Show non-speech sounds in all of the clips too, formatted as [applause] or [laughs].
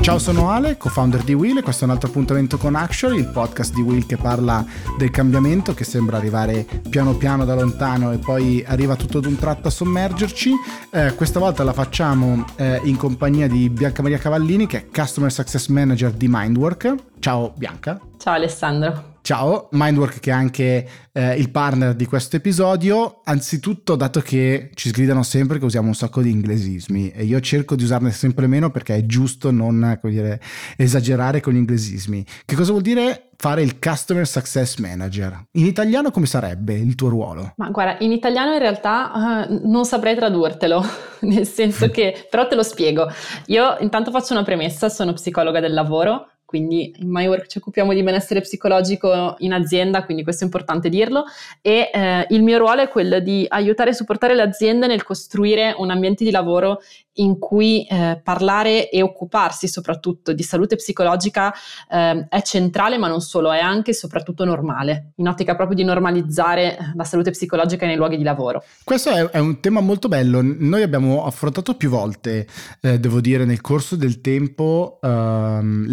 Ciao, sono Ale, co-founder di Will e questo è un altro appuntamento con Actually, il podcast di Will che parla del cambiamento che sembra arrivare piano piano da lontano e poi arriva tutto d'un tratto a sommergerci. Eh, questa volta la facciamo eh, in compagnia di Bianca Maria Cavallini che è Customer Success Manager di Mindwork. Ciao Bianca. Ciao Alessandro. Ciao, Mindwork che è anche eh, il partner di questo episodio. Anzitutto, dato che ci sgridano sempre che usiamo un sacco di inglesismi e io cerco di usarne sempre meno perché è giusto non dire, esagerare con gli inglesismi. Che cosa vuol dire fare il Customer Success Manager? In italiano come sarebbe il tuo ruolo? Ma guarda, in italiano in realtà uh, non saprei tradurtelo, [laughs] nel senso che, però te lo spiego. Io intanto faccio una premessa, sono psicologa del lavoro quindi in MyWork ci occupiamo di benessere psicologico in azienda, quindi questo è importante dirlo, e eh, il mio ruolo è quello di aiutare e supportare le aziende nel costruire un ambiente di lavoro in cui eh, parlare e occuparsi soprattutto di salute psicologica eh, è centrale, ma non solo, è anche e soprattutto normale, in ottica proprio di normalizzare la salute psicologica nei luoghi di lavoro. Questo è, è un tema molto bello. Noi abbiamo affrontato più volte, eh, devo dire, nel corso del tempo ehm,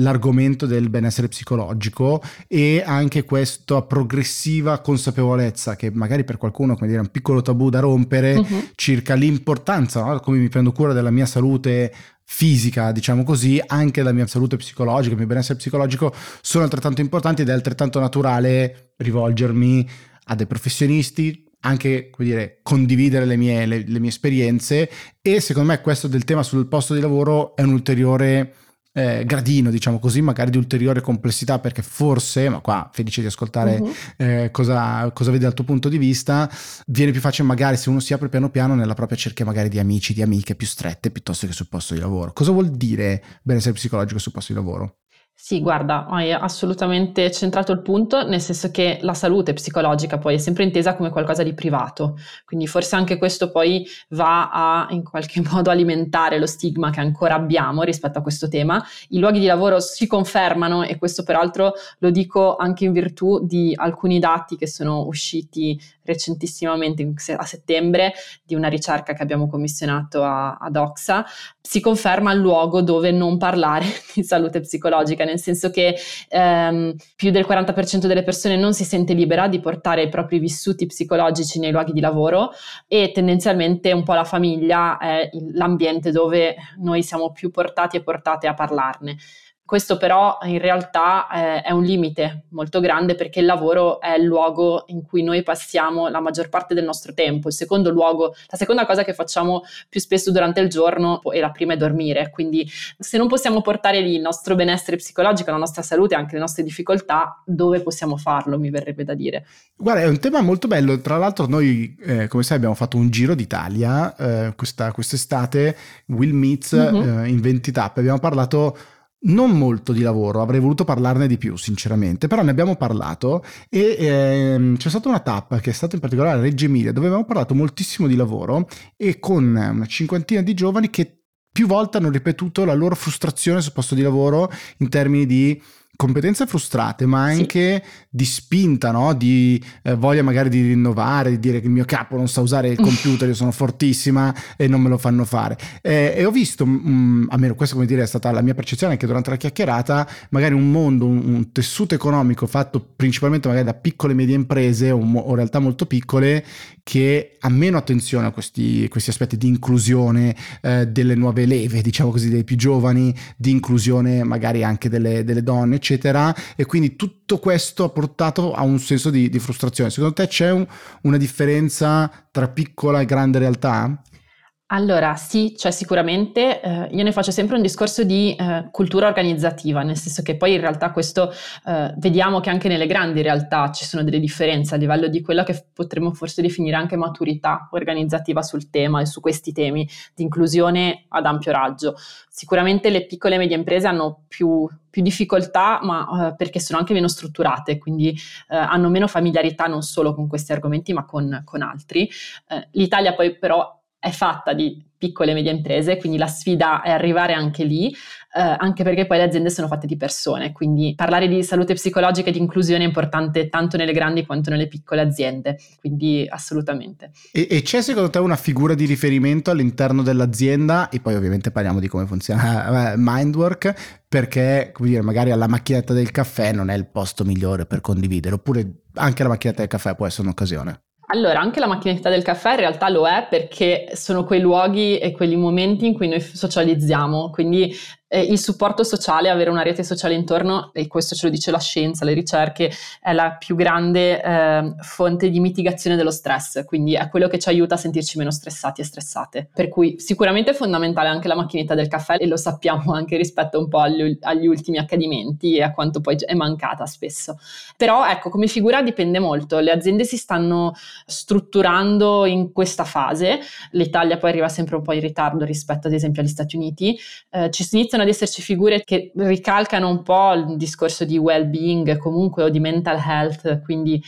l'argomento del benessere psicologico e anche questa progressiva consapevolezza che magari per qualcuno come dire, è un piccolo tabù da rompere uh-huh. circa l'importanza, no? come mi prendo cura della mia salute fisica, diciamo così, anche la mia salute psicologica, il mio benessere psicologico sono altrettanto importanti ed è altrettanto naturale rivolgermi a dei professionisti, anche come dire, condividere le mie, le, le mie esperienze e secondo me questo del tema sul posto di lavoro è un ulteriore eh, gradino, diciamo così, magari di ulteriore complessità, perché forse, ma qua felice di ascoltare uh-huh. eh, cosa, cosa vedi dal tuo punto di vista, viene più facile magari se uno si apre piano piano nella propria cerchia magari di amici, di amiche più strette, piuttosto che sul posto di lavoro. Cosa vuol dire benessere psicologico sul posto di lavoro? Sì, guarda, hai assolutamente centrato il punto, nel senso che la salute psicologica poi è sempre intesa come qualcosa di privato, quindi forse anche questo poi va a in qualche [laughs] modo alimentare lo stigma che ancora abbiamo rispetto a questo tema. I luoghi di lavoro si confermano e questo peraltro lo dico anche in virtù di alcuni dati che sono usciti recentissimamente a settembre di una ricerca che abbiamo commissionato a, ad Oxa, si conferma il luogo dove non parlare [laughs] di salute psicologica, nel senso che ehm, più del 40% delle persone non si sente libera di portare i propri vissuti psicologici nei luoghi di lavoro e tendenzialmente un po' la famiglia è l'ambiente dove noi siamo più portati e portate a parlarne. Questo però in realtà eh, è un limite molto grande perché il lavoro è il luogo in cui noi passiamo la maggior parte del nostro tempo. Il secondo luogo, la seconda cosa che facciamo più spesso durante il giorno e la prima è dormire. Quindi se non possiamo portare lì il nostro benessere psicologico, la nostra salute, anche le nostre difficoltà, dove possiamo farlo, mi verrebbe da dire. Guarda, è un tema molto bello. Tra l'altro noi, eh, come sai, abbiamo fatto un giro d'Italia eh, questa, quest'estate, Will Meets mm-hmm. in 20 tappe. Abbiamo parlato non molto di lavoro, avrei voluto parlarne di più sinceramente, però ne abbiamo parlato e ehm, c'è stata una tappa che è stata in particolare a Reggio Emilia dove abbiamo parlato moltissimo di lavoro e con una cinquantina di giovani che più volte hanno ripetuto la loro frustrazione sul posto di lavoro in termini di competenze frustrate, ma anche sì. di spinta, no? di eh, voglia magari di rinnovare, di dire che il mio capo non sa usare il [laughs] computer, io sono fortissima e non me lo fanno fare. Eh, e ho visto, mh, mm, almeno questo come dire è stata la mia percezione anche durante la chiacchierata, magari un mondo, un, un tessuto economico fatto principalmente magari da piccole e medie imprese o, o realtà molto piccole che ha meno attenzione a questi, questi aspetti di inclusione eh, delle nuove leve, diciamo così, dei più giovani, di inclusione magari anche delle, delle donne, eccetera. E quindi tutto questo ha portato a un senso di, di frustrazione. Secondo te c'è un, una differenza tra piccola e grande realtà? Allora, sì, cioè sicuramente eh, io ne faccio sempre un discorso di eh, cultura organizzativa, nel senso che poi in realtà questo eh, vediamo che anche nelle grandi realtà ci sono delle differenze a livello di quella che potremmo forse definire anche maturità organizzativa sul tema e su questi temi di inclusione ad ampio raggio. Sicuramente le piccole e medie imprese hanno più, più difficoltà, ma eh, perché sono anche meno strutturate, quindi eh, hanno meno familiarità non solo con questi argomenti, ma con, con altri. Eh, L'Italia poi però è fatta di piccole e medie imprese, quindi la sfida è arrivare anche lì, eh, anche perché poi le aziende sono fatte di persone, quindi parlare di salute psicologica e di inclusione è importante tanto nelle grandi quanto nelle piccole aziende, quindi assolutamente. E, e c'è secondo te una figura di riferimento all'interno dell'azienda, e poi ovviamente parliamo di come funziona [laughs] eh, Mindwork, perché come dire, magari alla macchinetta del caffè non è il posto migliore per condividere, oppure anche la macchinetta del caffè può essere un'occasione. Allora, anche la macchinetta del caffè in realtà lo è perché sono quei luoghi e quegli momenti in cui noi socializziamo, quindi eh, il supporto sociale, avere una rete sociale intorno, e questo ce lo dice la scienza, le ricerche, è la più grande eh, fonte di mitigazione dello stress, quindi è quello che ci aiuta a sentirci meno stressati e stressate. Per cui sicuramente è fondamentale anche la macchinetta del caffè e lo sappiamo anche rispetto un po' agli, agli ultimi accadimenti e a quanto poi è mancata spesso. Però ecco, come figura dipende molto, le aziende si stanno strutturando in questa fase, l'Italia poi arriva sempre un po' in ritardo rispetto ad esempio agli Stati Uniti, eh, ci si inizia iniziano ad esserci figure che ricalcano un po' il discorso di well-being comunque o di mental health, quindi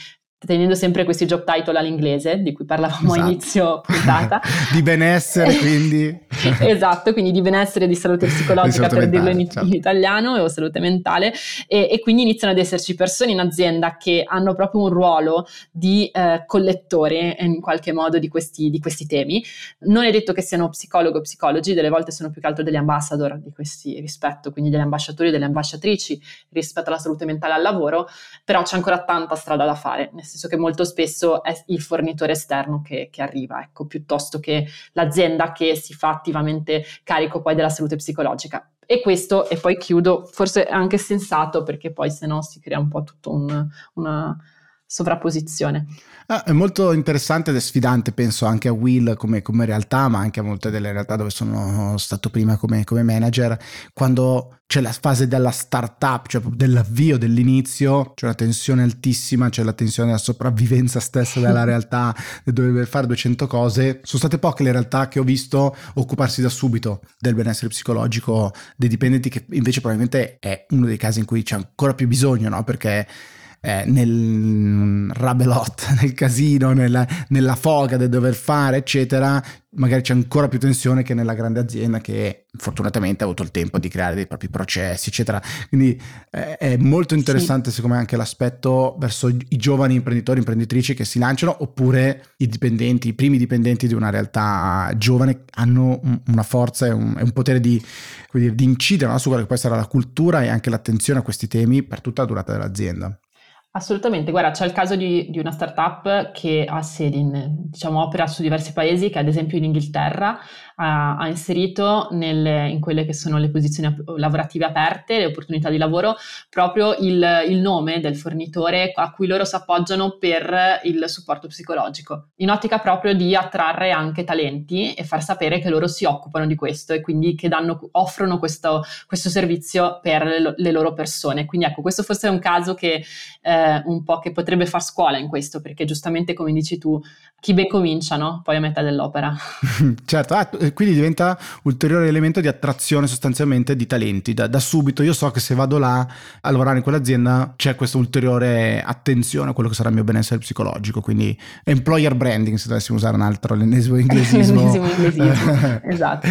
tenendo sempre questi job title all'inglese di cui parlavamo esatto. a inizio puntata. [laughs] di benessere quindi. [laughs] esatto, quindi di benessere di salute psicologica di salute per mentale, dirlo in, certo. in, italiano o salute mentale e, e, quindi iniziano ad esserci persone in azienda che hanno proprio un ruolo di eh, collettore in qualche modo di questi, di questi, temi. Non è detto che siano psicologo o psicologi, delle volte sono più che altro degli ambassador di questi rispetto, quindi degli ambasciatori e delle ambasciatrici rispetto alla salute mentale al lavoro, però c'è ancora tanta strada da fare senso che molto spesso è il fornitore esterno che, che arriva, ecco, piuttosto che l'azienda che si fa attivamente carico poi della salute psicologica. E questo, e poi chiudo, forse è anche sensato perché poi se no si crea un po' tutta un, una sovrapposizione. Ah, è molto interessante ed è sfidante, penso anche a Will come, come, realtà, ma anche a molte delle realtà dove sono stato prima come, come manager, quando c'è la fase della startup, cioè dell'avvio, dell'inizio, c'è una tensione altissima, c'è la tensione della sopravvivenza stessa della [laughs] realtà, di dover fare 200 cose. Sono state poche le realtà che ho visto occuparsi da subito del benessere psicologico dei dipendenti, che invece probabilmente è uno dei casi in cui c'è ancora più bisogno, no? Perché eh, nel rabelot, [laughs] nel casino, nella, nella foga del dover fare, eccetera, magari c'è ancora più tensione che nella grande azienda che fortunatamente ha avuto il tempo di creare dei propri processi, eccetera. Quindi eh, è molto interessante, sì. secondo me, anche l'aspetto verso i giovani imprenditori, imprenditrici che si lanciano, oppure i dipendenti, i primi dipendenti di una realtà giovane hanno una forza e un, un potere di, dire, di incidere no? su quella che può essere la cultura e anche l'attenzione a questi temi per tutta la durata dell'azienda. Assolutamente, guarda, c'è il caso di, di, una startup che ha sedi in, diciamo, opera su diversi paesi, che ad esempio in Inghilterra ha, inserito nelle, in quelle che sono le posizioni lavorative aperte, le opportunità di lavoro, proprio il, il nome del fornitore a cui loro si appoggiano per il supporto psicologico, in ottica proprio di attrarre anche talenti e far sapere che loro si occupano di questo e quindi che danno, offrono questo, questo servizio per le, le, loro persone. Quindi ecco, questo forse è un caso che eh, un po' che potrebbe far scuola in questo, perché giustamente come dici tu, chi ben comincia, no? Poi a metà dell'opera. [laughs] certo, ah, quindi diventa ulteriore elemento di attrazione sostanzialmente di talenti. Da, da, subito io so che se vado là a lavorare in quell'azienda c'è questa ulteriore attenzione a quello che sarà il mio benessere psicologico, quindi employer branding se dovessimo usare un altro l'ennesimo [laughs] inglesismo. l'ennesimo inglesismo, [laughs] esatto.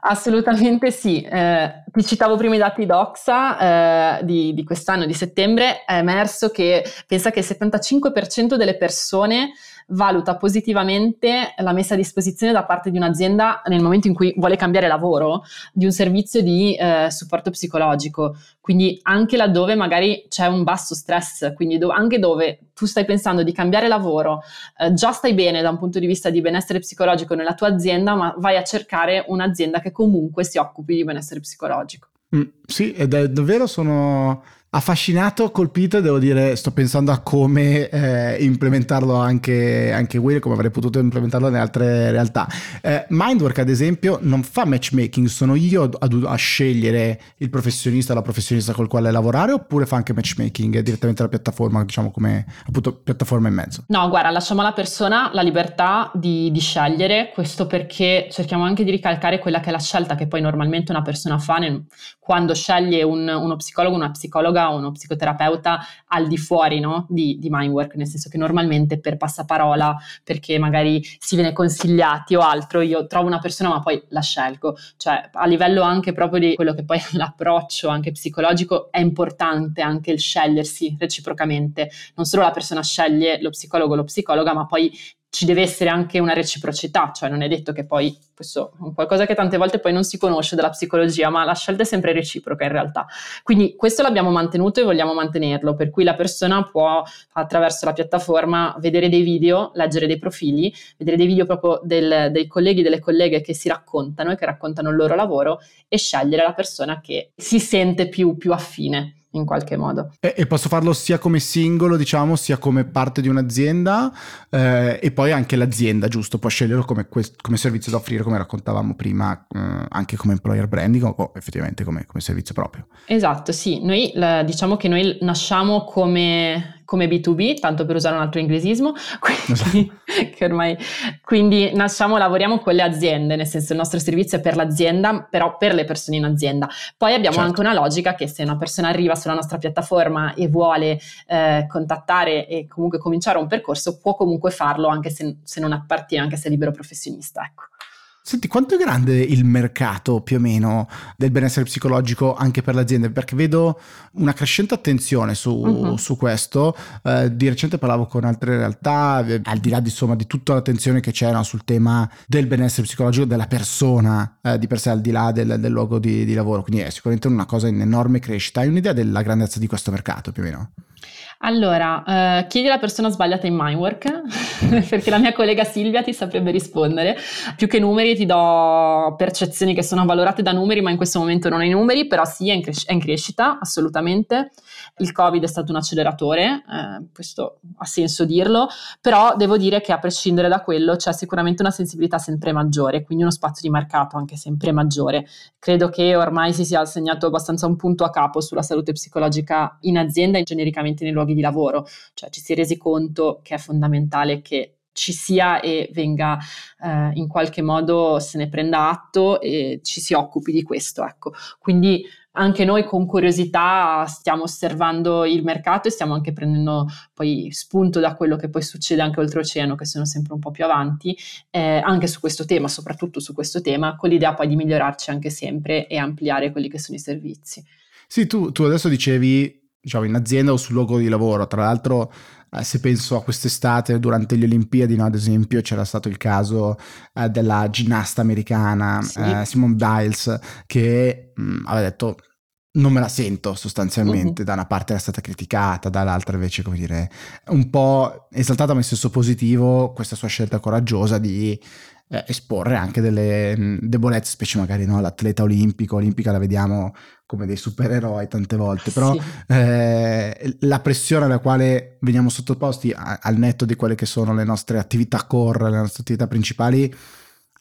Assolutamente sì. Eh, ti citavo prima i dati Doxa eh, di, di quest'anno, di settembre, è emerso che pensa che il 75% delle persone valuta positivamente la messa a disposizione da parte di un'azienda nel momento in cui vuole cambiare lavoro di un servizio di eh, supporto psicologico. Quindi anche laddove magari c'è un basso stress, quindi do- anche dove tu stai pensando di cambiare lavoro, eh, già stai bene da un punto di vista di benessere psicologico nella tua azienda, ma vai a cercare un'azienda che comunque si occupi di benessere psicologico. Mm, sì, è davvero sono affascinato, colpito, devo dire, sto pensando a come eh, implementarlo anche, anche Will, come avrei potuto implementarlo in altre realtà. Eh, Mindwork, ad esempio, non fa matchmaking, sono io a, a, scegliere il professionista o la professionista col quale lavorare, oppure fa anche matchmaking direttamente la piattaforma, diciamo come appunto piattaforma in mezzo? No, guarda, lasciamo alla persona la libertà di, di scegliere, questo perché cerchiamo anche di ricalcare quella che è la scelta che poi normalmente una persona fa nel, quando sceglie un, uno psicologo, una psicologa psicologa o uno psicoterapeuta al di fuori no? di, di Mindwork, nel senso che normalmente per passaparola, perché magari si viene consigliati o altro, io trovo una persona ma poi la scelgo, cioè a livello anche proprio di quello che poi è l'approccio anche psicologico è importante anche il scegliersi reciprocamente, non solo la persona sceglie lo psicologo o lo psicologa, ma poi ci deve essere anche una reciprocità, cioè non è detto che poi questo è qualcosa che tante volte poi non si conosce della psicologia, ma la scelta è sempre reciproca in realtà. Quindi questo l'abbiamo mantenuto e vogliamo mantenerlo, per cui la persona può attraverso la piattaforma vedere dei video, leggere dei profili, vedere dei video proprio del, dei colleghi delle colleghe che si raccontano e che raccontano il loro lavoro e scegliere la persona che si sente più, più affine in qualche modo. E, e, posso farlo sia come singolo, diciamo, sia come parte di un'azienda eh, e poi anche l'azienda, giusto? Può sceglierlo come, quest- come servizio da offrire, come raccontavamo prima, eh, anche come employer branding o, o effettivamente come, come, servizio proprio. Esatto, sì. Noi la, diciamo che noi nasciamo come come B2B, tanto per usare un altro inglesismo, [laughs] quindi, esatto. ormai, quindi nasciamo, lavoriamo con le aziende, nel senso il nostro servizio è per l'azienda, però per le persone in azienda. Poi abbiamo certo. anche una logica che se una persona arriva sulla nostra piattaforma e vuole eh, contattare e comunque cominciare un percorso, può comunque farlo anche se, se non appartiene, anche se è libero professionista. Ecco. Senti, quanto è grande il mercato più o meno del benessere psicologico anche per le aziende? Perché vedo una crescente attenzione su, uh-huh. su questo. Eh, di recente parlavo con altre realtà, eh, al di là di, insomma, di tutta l'attenzione che c'era sul tema del benessere psicologico della persona eh, di per sé, al di là del, del luogo di, di lavoro. Quindi è sicuramente una cosa in enorme crescita. Hai un'idea della grandezza di questo mercato più o meno? Allora, eh, chiedi alla persona sbagliata in Mindwork, [laughs] perché la mia collega Silvia ti saprebbe rispondere. Più che numeri ti do percezioni che sono valorate da numeri, ma in questo momento non hai numeri, però sì, è in, cres- è in crescita, assolutamente. Il Covid è stato un acceleratore, eh, questo ha senso dirlo, però devo dire che a prescindere da quello c'è sicuramente una sensibilità sempre maggiore, quindi uno spazio di mercato anche sempre maggiore. Credo che ormai si sia assegnato abbastanza un punto a capo sulla salute psicologica in azienda e genericamente nei luoghi di lavoro, cioè ci si è resi conto che è fondamentale che ci sia e venga eh, in qualche modo se ne prenda atto e ci si occupi di questo. Ecco. Quindi anche noi con curiosità stiamo osservando il mercato e stiamo anche prendendo poi spunto da quello che poi succede anche oltreoceano, che sono sempre un po' più avanti, eh, anche su questo tema, soprattutto su questo tema, con l'idea poi di migliorarci anche sempre e ampliare quelli che sono i servizi. Sì, tu, tu adesso dicevi, diciamo, in azienda o sul luogo di lavoro, tra l'altro eh, se penso a quest'estate durante le Olimpiadi, no, ad esempio, c'era stato il caso eh, della ginnasta americana sì. eh, Simone Biles che mh, mm, aveva detto non me la sento sostanzialmente, uh-huh. da una parte era stata criticata, dall'altra invece, come dire, un po' esaltata ma in senso positivo questa sua scelta coraggiosa di eh, esporre anche delle mh, mm, debolezze, specie magari no, l'atleta olimpico, olimpica la vediamo come dei supereroi tante volte, però sì. eh, la pressione alla quale veniamo sottoposti a, al netto di quelle che sono le nostre attività core, le nostre attività principali,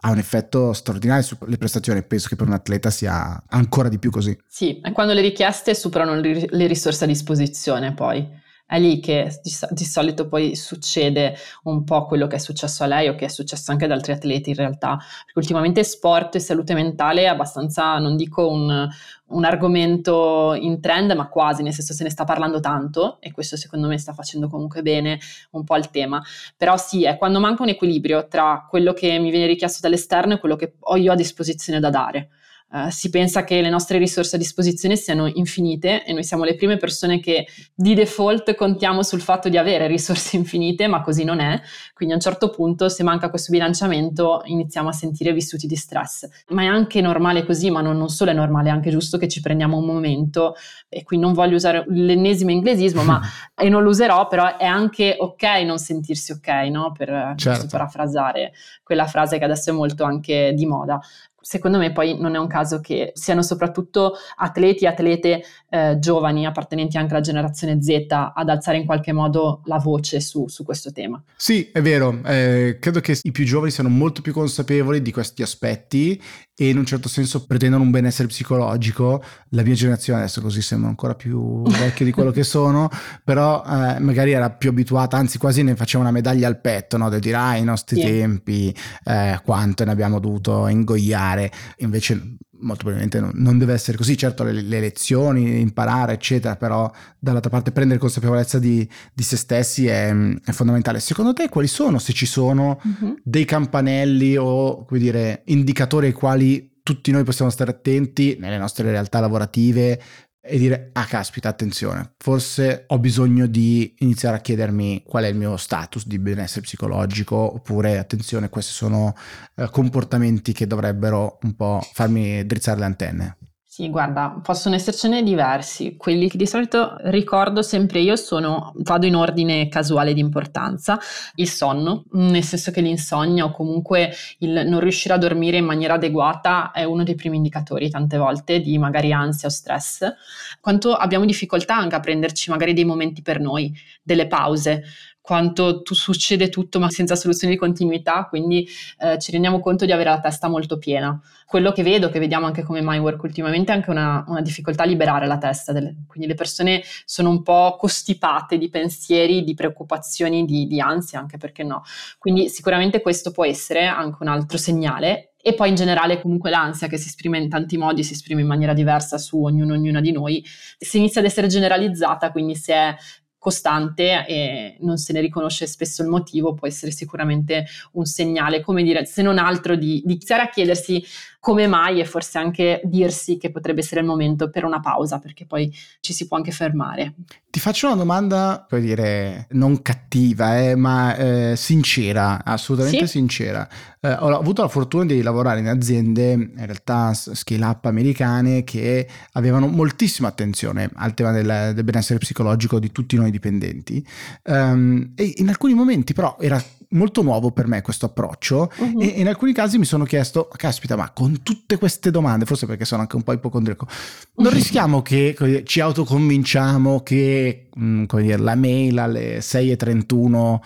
ha un effetto straordinario sulle prestazioni. Penso che per un atleta sia ancora di più così. Sì, e quando le richieste superano le risorse a disposizione poi è lì che di, di, solito poi succede un po' quello che è successo a lei o che è successo anche ad altri atleti in realtà, perché ultimamente sport e salute mentale è abbastanza, non dico un, un argomento in trend, ma quasi, nel senso se ne sta parlando tanto e questo secondo me sta facendo comunque bene un po' il tema, però sì, è quando manca un equilibrio tra quello che mi viene richiesto dall'esterno e quello che ho io a disposizione da dare. Uh, si pensa che le nostre risorse a disposizione siano infinite e noi siamo le prime persone che di default contiamo sul fatto di avere risorse [laughs] infinite, ma così non è. Quindi a un certo punto, se manca questo bilanciamento, iniziamo a sentire vissuti di stress. Ma è anche normale così, ma non, non solo è normale, è anche giusto che ci prendiamo un momento. E qui non voglio usare l'ennesimo inglesismo, ma [laughs] e non lo userò, però è anche ok non sentirsi ok, no? Per certo. parafrasare quella frase che adesso è molto anche di moda secondo me poi non è un caso che siano soprattutto atleti e atlete eh, giovani appartenenti anche alla generazione Z ad alzare in qualche modo la voce su, su questo tema. Sì, è vero, eh, credo che i più giovani siano molto più consapevoli di questi aspetti e in un certo senso pretendono un benessere psicologico. La mia generazione adesso così sembra ancora più vecchio di quello che [laughs] sono, però eh, magari era più abituata, anzi quasi ne faceva una medaglia al petto, no? del dire ah, i nostri sì. tempi, eh, quanto ne abbiamo dovuto ingoiare. Invece molto probabilmente non, non deve essere così, certo le, le, lezioni, imparare eccetera, però dall'altra parte prendere consapevolezza di, di se stessi è, è, fondamentale. Secondo te quali sono, se ci sono, uh-huh. dei campanelli o come dire, indicatori ai quali tutti noi possiamo stare attenti nelle nostre realtà lavorative e dire, ah caspita, attenzione, forse ho bisogno di iniziare a chiedermi qual è il mio status di benessere psicologico, oppure attenzione, questi sono eh, comportamenti che dovrebbero un po' farmi drizzare le antenne. Sì, guarda, possono essercene diversi. Quelli che di solito ricordo sempre io sono, vado in ordine casuale di importanza, il sonno, nel senso che l'insonnia o comunque il non riuscire a dormire in maniera adeguata è uno dei primi indicatori tante volte di magari ansia o stress. Quanto abbiamo difficoltà anche a prenderci magari dei momenti per noi, delle pause quanto tu succede tutto ma senza soluzioni di continuità, quindi eh, ci rendiamo conto di avere la testa molto piena. Quello che vedo, che vediamo anche come MyWork ultimamente, è anche una, una difficoltà a liberare la testa, delle, quindi le persone sono un po' costipate di pensieri, di preoccupazioni, di, di ansia, anche perché no. Quindi sicuramente questo può essere anche un altro segnale e poi in generale comunque l'ansia che si esprime in tanti modi, si esprime in maniera diversa su ognuno, ognuna di noi, si inizia ad essere generalizzata, quindi se è costante e non se ne riconosce spesso il motivo, può essere sicuramente un segnale, come dire, se non altro di, di iniziare a chiedersi come mai e forse anche dirsi che potrebbe essere il momento per una pausa, perché poi ci si può anche fermare. Ti faccio una domanda, puoi dire, non cattiva, eh, ma eh, sincera, assolutamente sì? sincera. Eh, ho avuto la fortuna di lavorare in aziende, in realtà scale up americane, che avevano moltissima attenzione al tema del, del benessere psicologico di tutti noi dipendenti. Um, e in alcuni momenti però era molto nuovo per me questo approccio uh-huh. e in alcuni casi mi sono chiesto, caspita, ma con tutte queste domande, forse perché sono anche un po' ipocondriaco, non rischiamo che dire, ci autoconvinciamo che mh, mm, dire, la mail alle 6.31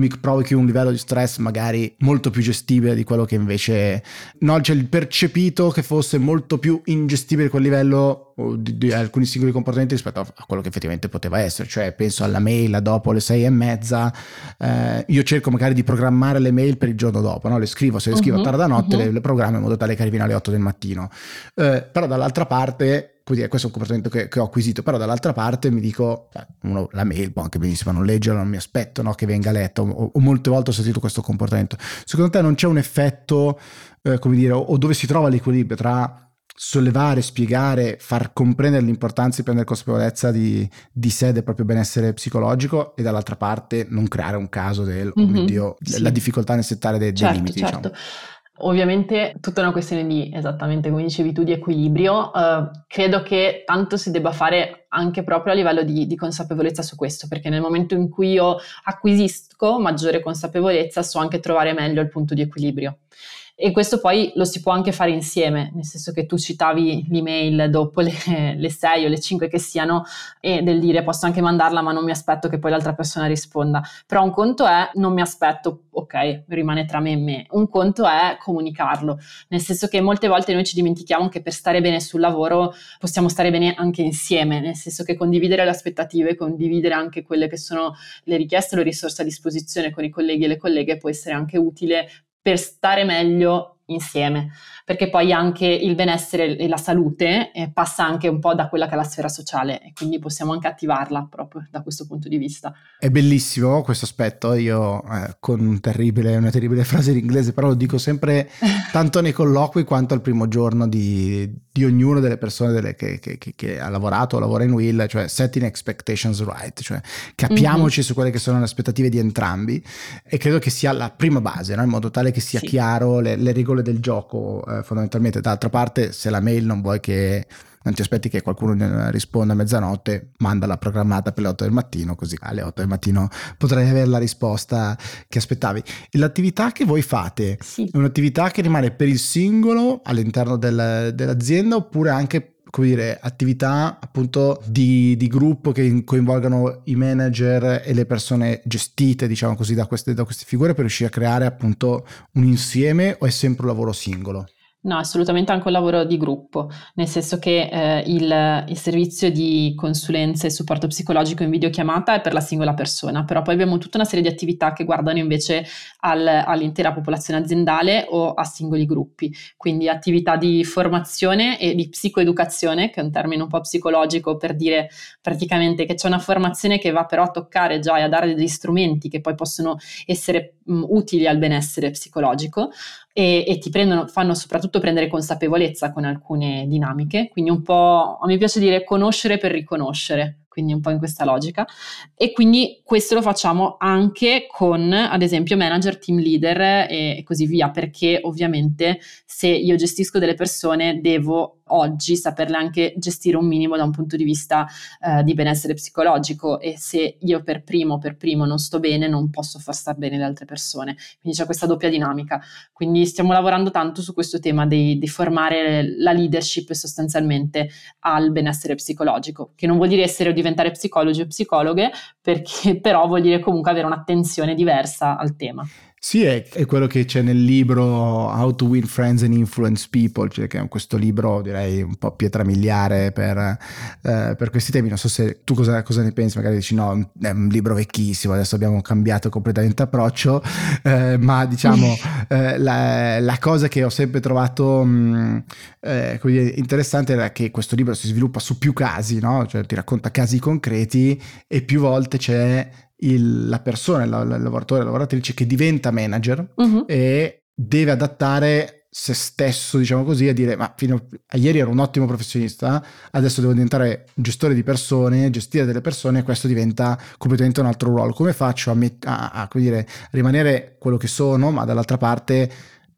mi provochi un livello di stress magari molto più gestibile di quello che invece no, c'è il percepito che fosse molto più ingestibile quel livello di, di, alcuni singoli comportamenti rispetto a, a, quello che effettivamente poteva essere cioè penso alla mail dopo le sei e mezza eh, io cerco magari di programmare le mail per il giorno dopo no? le scrivo se le scrivo uh-huh, a tarda notte uh-huh. le, le, programmo in modo tale che arrivino alle 8 del mattino eh, però dall'altra parte dire, questo è un comportamento che, che, ho acquisito, però dall'altra parte mi dico, uno, la mail può anche benissimo non leggerla, non mi aspetto no, che venga letto, o, o, molte volte ho sentito questo comportamento. Secondo te non c'è un effetto, eh, come dire, o, o dove si trova l'equilibrio tra sollevare, spiegare, far comprendere l'importanza di prendere consapevolezza di, di sé, del proprio benessere psicologico e dall'altra parte non creare un caso del, mm-hmm, oh Dio, sì. la difficoltà nel settare dei, certo, dei limiti. Certo. Diciamo. Ovviamente tutta una questione di, esattamente come dicevi tu, di equilibrio. Uh, credo che tanto si debba fare anche proprio a livello di, di, consapevolezza su questo, perché nel momento in cui io acquisisco maggiore consapevolezza so anche trovare meglio il punto di equilibrio. E questo poi lo si può anche fare insieme, nel senso che tu citavi l'email dopo le, le 6 o le 5 che siano e del dire posso anche mandarla ma non mi aspetto che poi l'altra persona risponda. Però un conto è non mi aspetto, ok, rimane tra me e me. Un conto è comunicarlo, nel senso che molte volte noi ci dimentichiamo che per stare bene sul lavoro possiamo stare bene anche insieme, nel senso che condividere le aspettative, condividere anche quelle che sono le richieste le risorse a disposizione con i colleghi e le colleghe può essere anche utile per stare meglio insieme, perché poi anche il benessere e la salute eh, passa anche un po' da quella che è la sfera sociale e quindi possiamo anche attivarla proprio da questo punto di vista. È bellissimo questo aspetto, io eh, con un terribile, una terribile frase in inglese, però lo dico sempre [laughs] tanto nei colloqui quanto al primo giorno di, di ognuna delle persone delle, che, che, che, che, ha lavorato o lavora in Will, cioè setting expectations right, cioè capiamoci mm-hmm. su quelle che sono le aspettative di entrambi e credo che sia la prima base, no? in modo tale che sia sì. chiaro le, le regole del gioco eh, fondamentalmente. D'altra parte, se la mail non vuoi che non ti aspetti che qualcuno risponda a mezzanotte, mandala programmata per le 8 del mattino, così alle 8 del mattino potrai avere la risposta che aspettavi. E l'attività che voi fate sì. è un'attività che rimane per il singolo all'interno del, dell'azienda oppure anche come dire, attività appunto di, di, gruppo che coinvolgano i manager e le persone gestite, diciamo così, da queste, da queste figure per riuscire a creare appunto un insieme o è sempre un lavoro singolo? No, assolutamente anche un lavoro di gruppo, nel senso che eh, il, il, servizio di consulenza e supporto psicologico in videochiamata è per la singola persona, però poi abbiamo tutta una serie di attività che guardano invece al, all'intera popolazione aziendale o a singoli gruppi, quindi attività di formazione e di psicoeducazione, che è un termine un po' psicologico per dire praticamente che c'è una formazione che va però a toccare già e a dare degli strumenti che poi possono essere mh, utili al benessere psicologico e, e ti prendono, fanno soprattutto prendere consapevolezza con alcune dinamiche, quindi un po', a me piace dire conoscere per riconoscere, quindi un po' in questa logica. E quindi questo lo facciamo anche con, ad esempio, manager, team leader e, così via, perché ovviamente se io gestisco delle persone devo oggi saperle anche gestire un minimo da un punto di vista eh, di benessere psicologico e se io per primo, per primo non sto bene non posso far star bene le altre persone. Quindi c'è questa doppia dinamica. Quindi stiamo lavorando tanto su questo tema di, di formare la leadership sostanzialmente al benessere psicologico, che non vuol dire essere diventare psicologi o psicologhe, perché [laughs] però vuol dire comunque avere un'attenzione diversa al tema. Sì, è, è, quello che c'è nel libro How to Win Friends and Influence People, cioè che è questo libro direi un po' pietra miliare per, eh, per questi temi. Non so se tu cosa, cosa, ne pensi, magari dici no, è un libro vecchissimo, adesso abbiamo cambiato completamente approccio, eh, ma diciamo [laughs] eh, la, la, cosa che ho sempre trovato mh, mm, eh, interessante era che questo libro si sviluppa su più casi, no? cioè ti racconta casi concreti e più volte c'è il, la persona, il, il lavoratore, la lavoratrice che diventa manager uh-huh. e deve adattare se stesso, diciamo così, a dire ma fino a ieri ero un ottimo professionista, adesso devo diventare gestore di persone, gestire delle persone e questo diventa completamente un altro ruolo. Come faccio a, met- a, a dire, rimanere quello che sono, ma dall'altra parte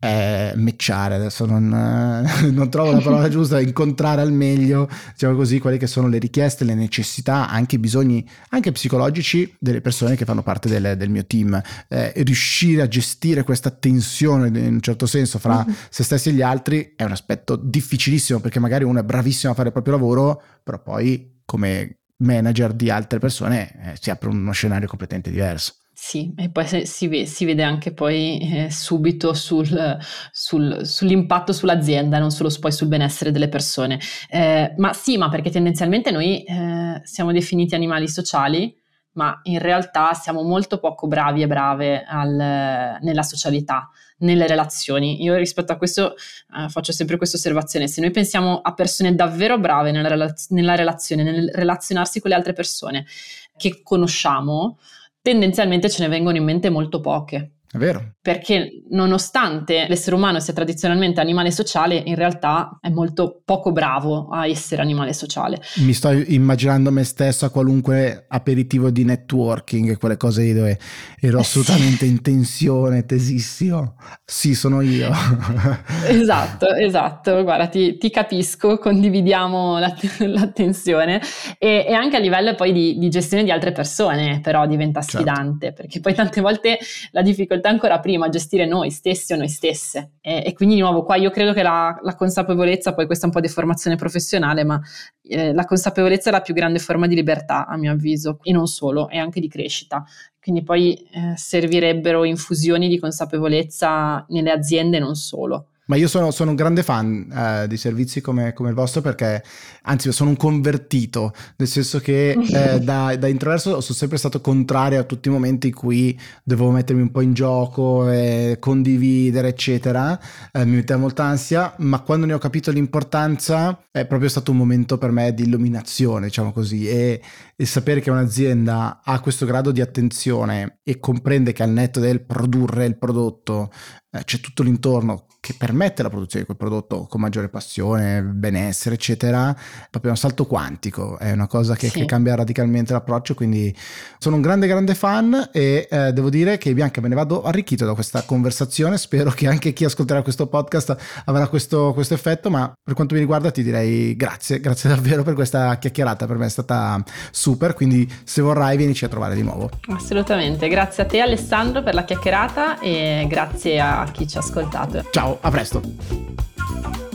eh, matchare, adesso non, eh, [laughs] non, trovo la parola [laughs] giusta, incontrare al meglio, diciamo così, quelle che sono le richieste, le necessità, anche i bisogni, anche psicologici delle persone che fanno parte del, del mio team. Eh, riuscire a gestire questa tensione in un certo senso fra mm-hmm. se stessi e gli altri è un aspetto difficilissimo perché magari uno è bravissimo a fare il proprio lavoro, però poi come manager di altre persone eh, si apre uno scenario completamente diverso. Sì, e poi si, ve- si vede anche poi eh, subito sul, sul, sull'impatto sull'azienda, non solo poi sul benessere delle persone. Eh, ma sì, ma perché tendenzialmente noi eh, siamo definiti animali sociali, ma in realtà siamo molto poco bravi e brave al, nella socialità, nelle relazioni. Io rispetto a questo eh, faccio sempre questa osservazione, se noi pensiamo a persone davvero brave nella, relaz- nella relazione, nel relazionarsi con le altre persone che conosciamo, tendenzialmente ce ne vengono in mente molto poche. È vero. Perché nonostante l'essere umano sia tradizionalmente animale sociale, in realtà è molto poco bravo a essere animale sociale. Mi sto immaginando me stesso a qualunque aperitivo di networking, quelle cose lì dove ero assolutamente in tensione, tesissimo. Sì, sono io. [laughs] esatto, esatto. Guarda, ti, ti capisco, condividiamo la, [laughs] la tensione e, e, anche a livello poi di, di, gestione di altre persone, però diventa certo. sfidante, certo. perché poi tante volte la difficoltà difficoltà ancora prima a gestire noi stessi o noi stesse. E, e quindi di nuovo qua io credo che la, la, consapevolezza, poi questa è un po' di formazione professionale, ma eh, la consapevolezza è la più grande forma di libertà a mio avviso, e non solo, e anche di crescita. Quindi poi eh, servirebbero infusioni di consapevolezza nelle aziende non solo. Ma io sono, sono un grande fan eh, di servizi come, come, il vostro perché, anzi, sono un convertito, nel senso che [laughs] eh, da, da, introverso sono sempre stato contrario a tutti i momenti in cui dovevo mettermi un po' in gioco, e condividere, eccetera. Eh, mi metteva molta ansia, ma quando ne ho capito l'importanza è proprio stato un momento per me di illuminazione, diciamo così, e, e sapere che un'azienda ha questo grado di attenzione e comprende che al netto del produrre il prodotto eh, c'è tutto l'intorno che permette la produzione di quel prodotto con maggiore passione, benessere, eccetera, proprio un salto quantico, è una cosa che, sì. che cambia radicalmente l'approccio, quindi sono un grande grande fan e eh, devo dire che Bianca me ne vado arricchito da questa conversazione, spero che anche chi ascolterà questo podcast avrà questo, questo effetto, ma per quanto mi riguarda ti direi grazie, grazie davvero per questa chiacchierata, per me è stata super, quindi se vorrai vienici a trovare di nuovo. Assolutamente, grazie a te Alessandro per la chiacchierata e grazie a chi ci ha ascoltato. Ciao, a presto!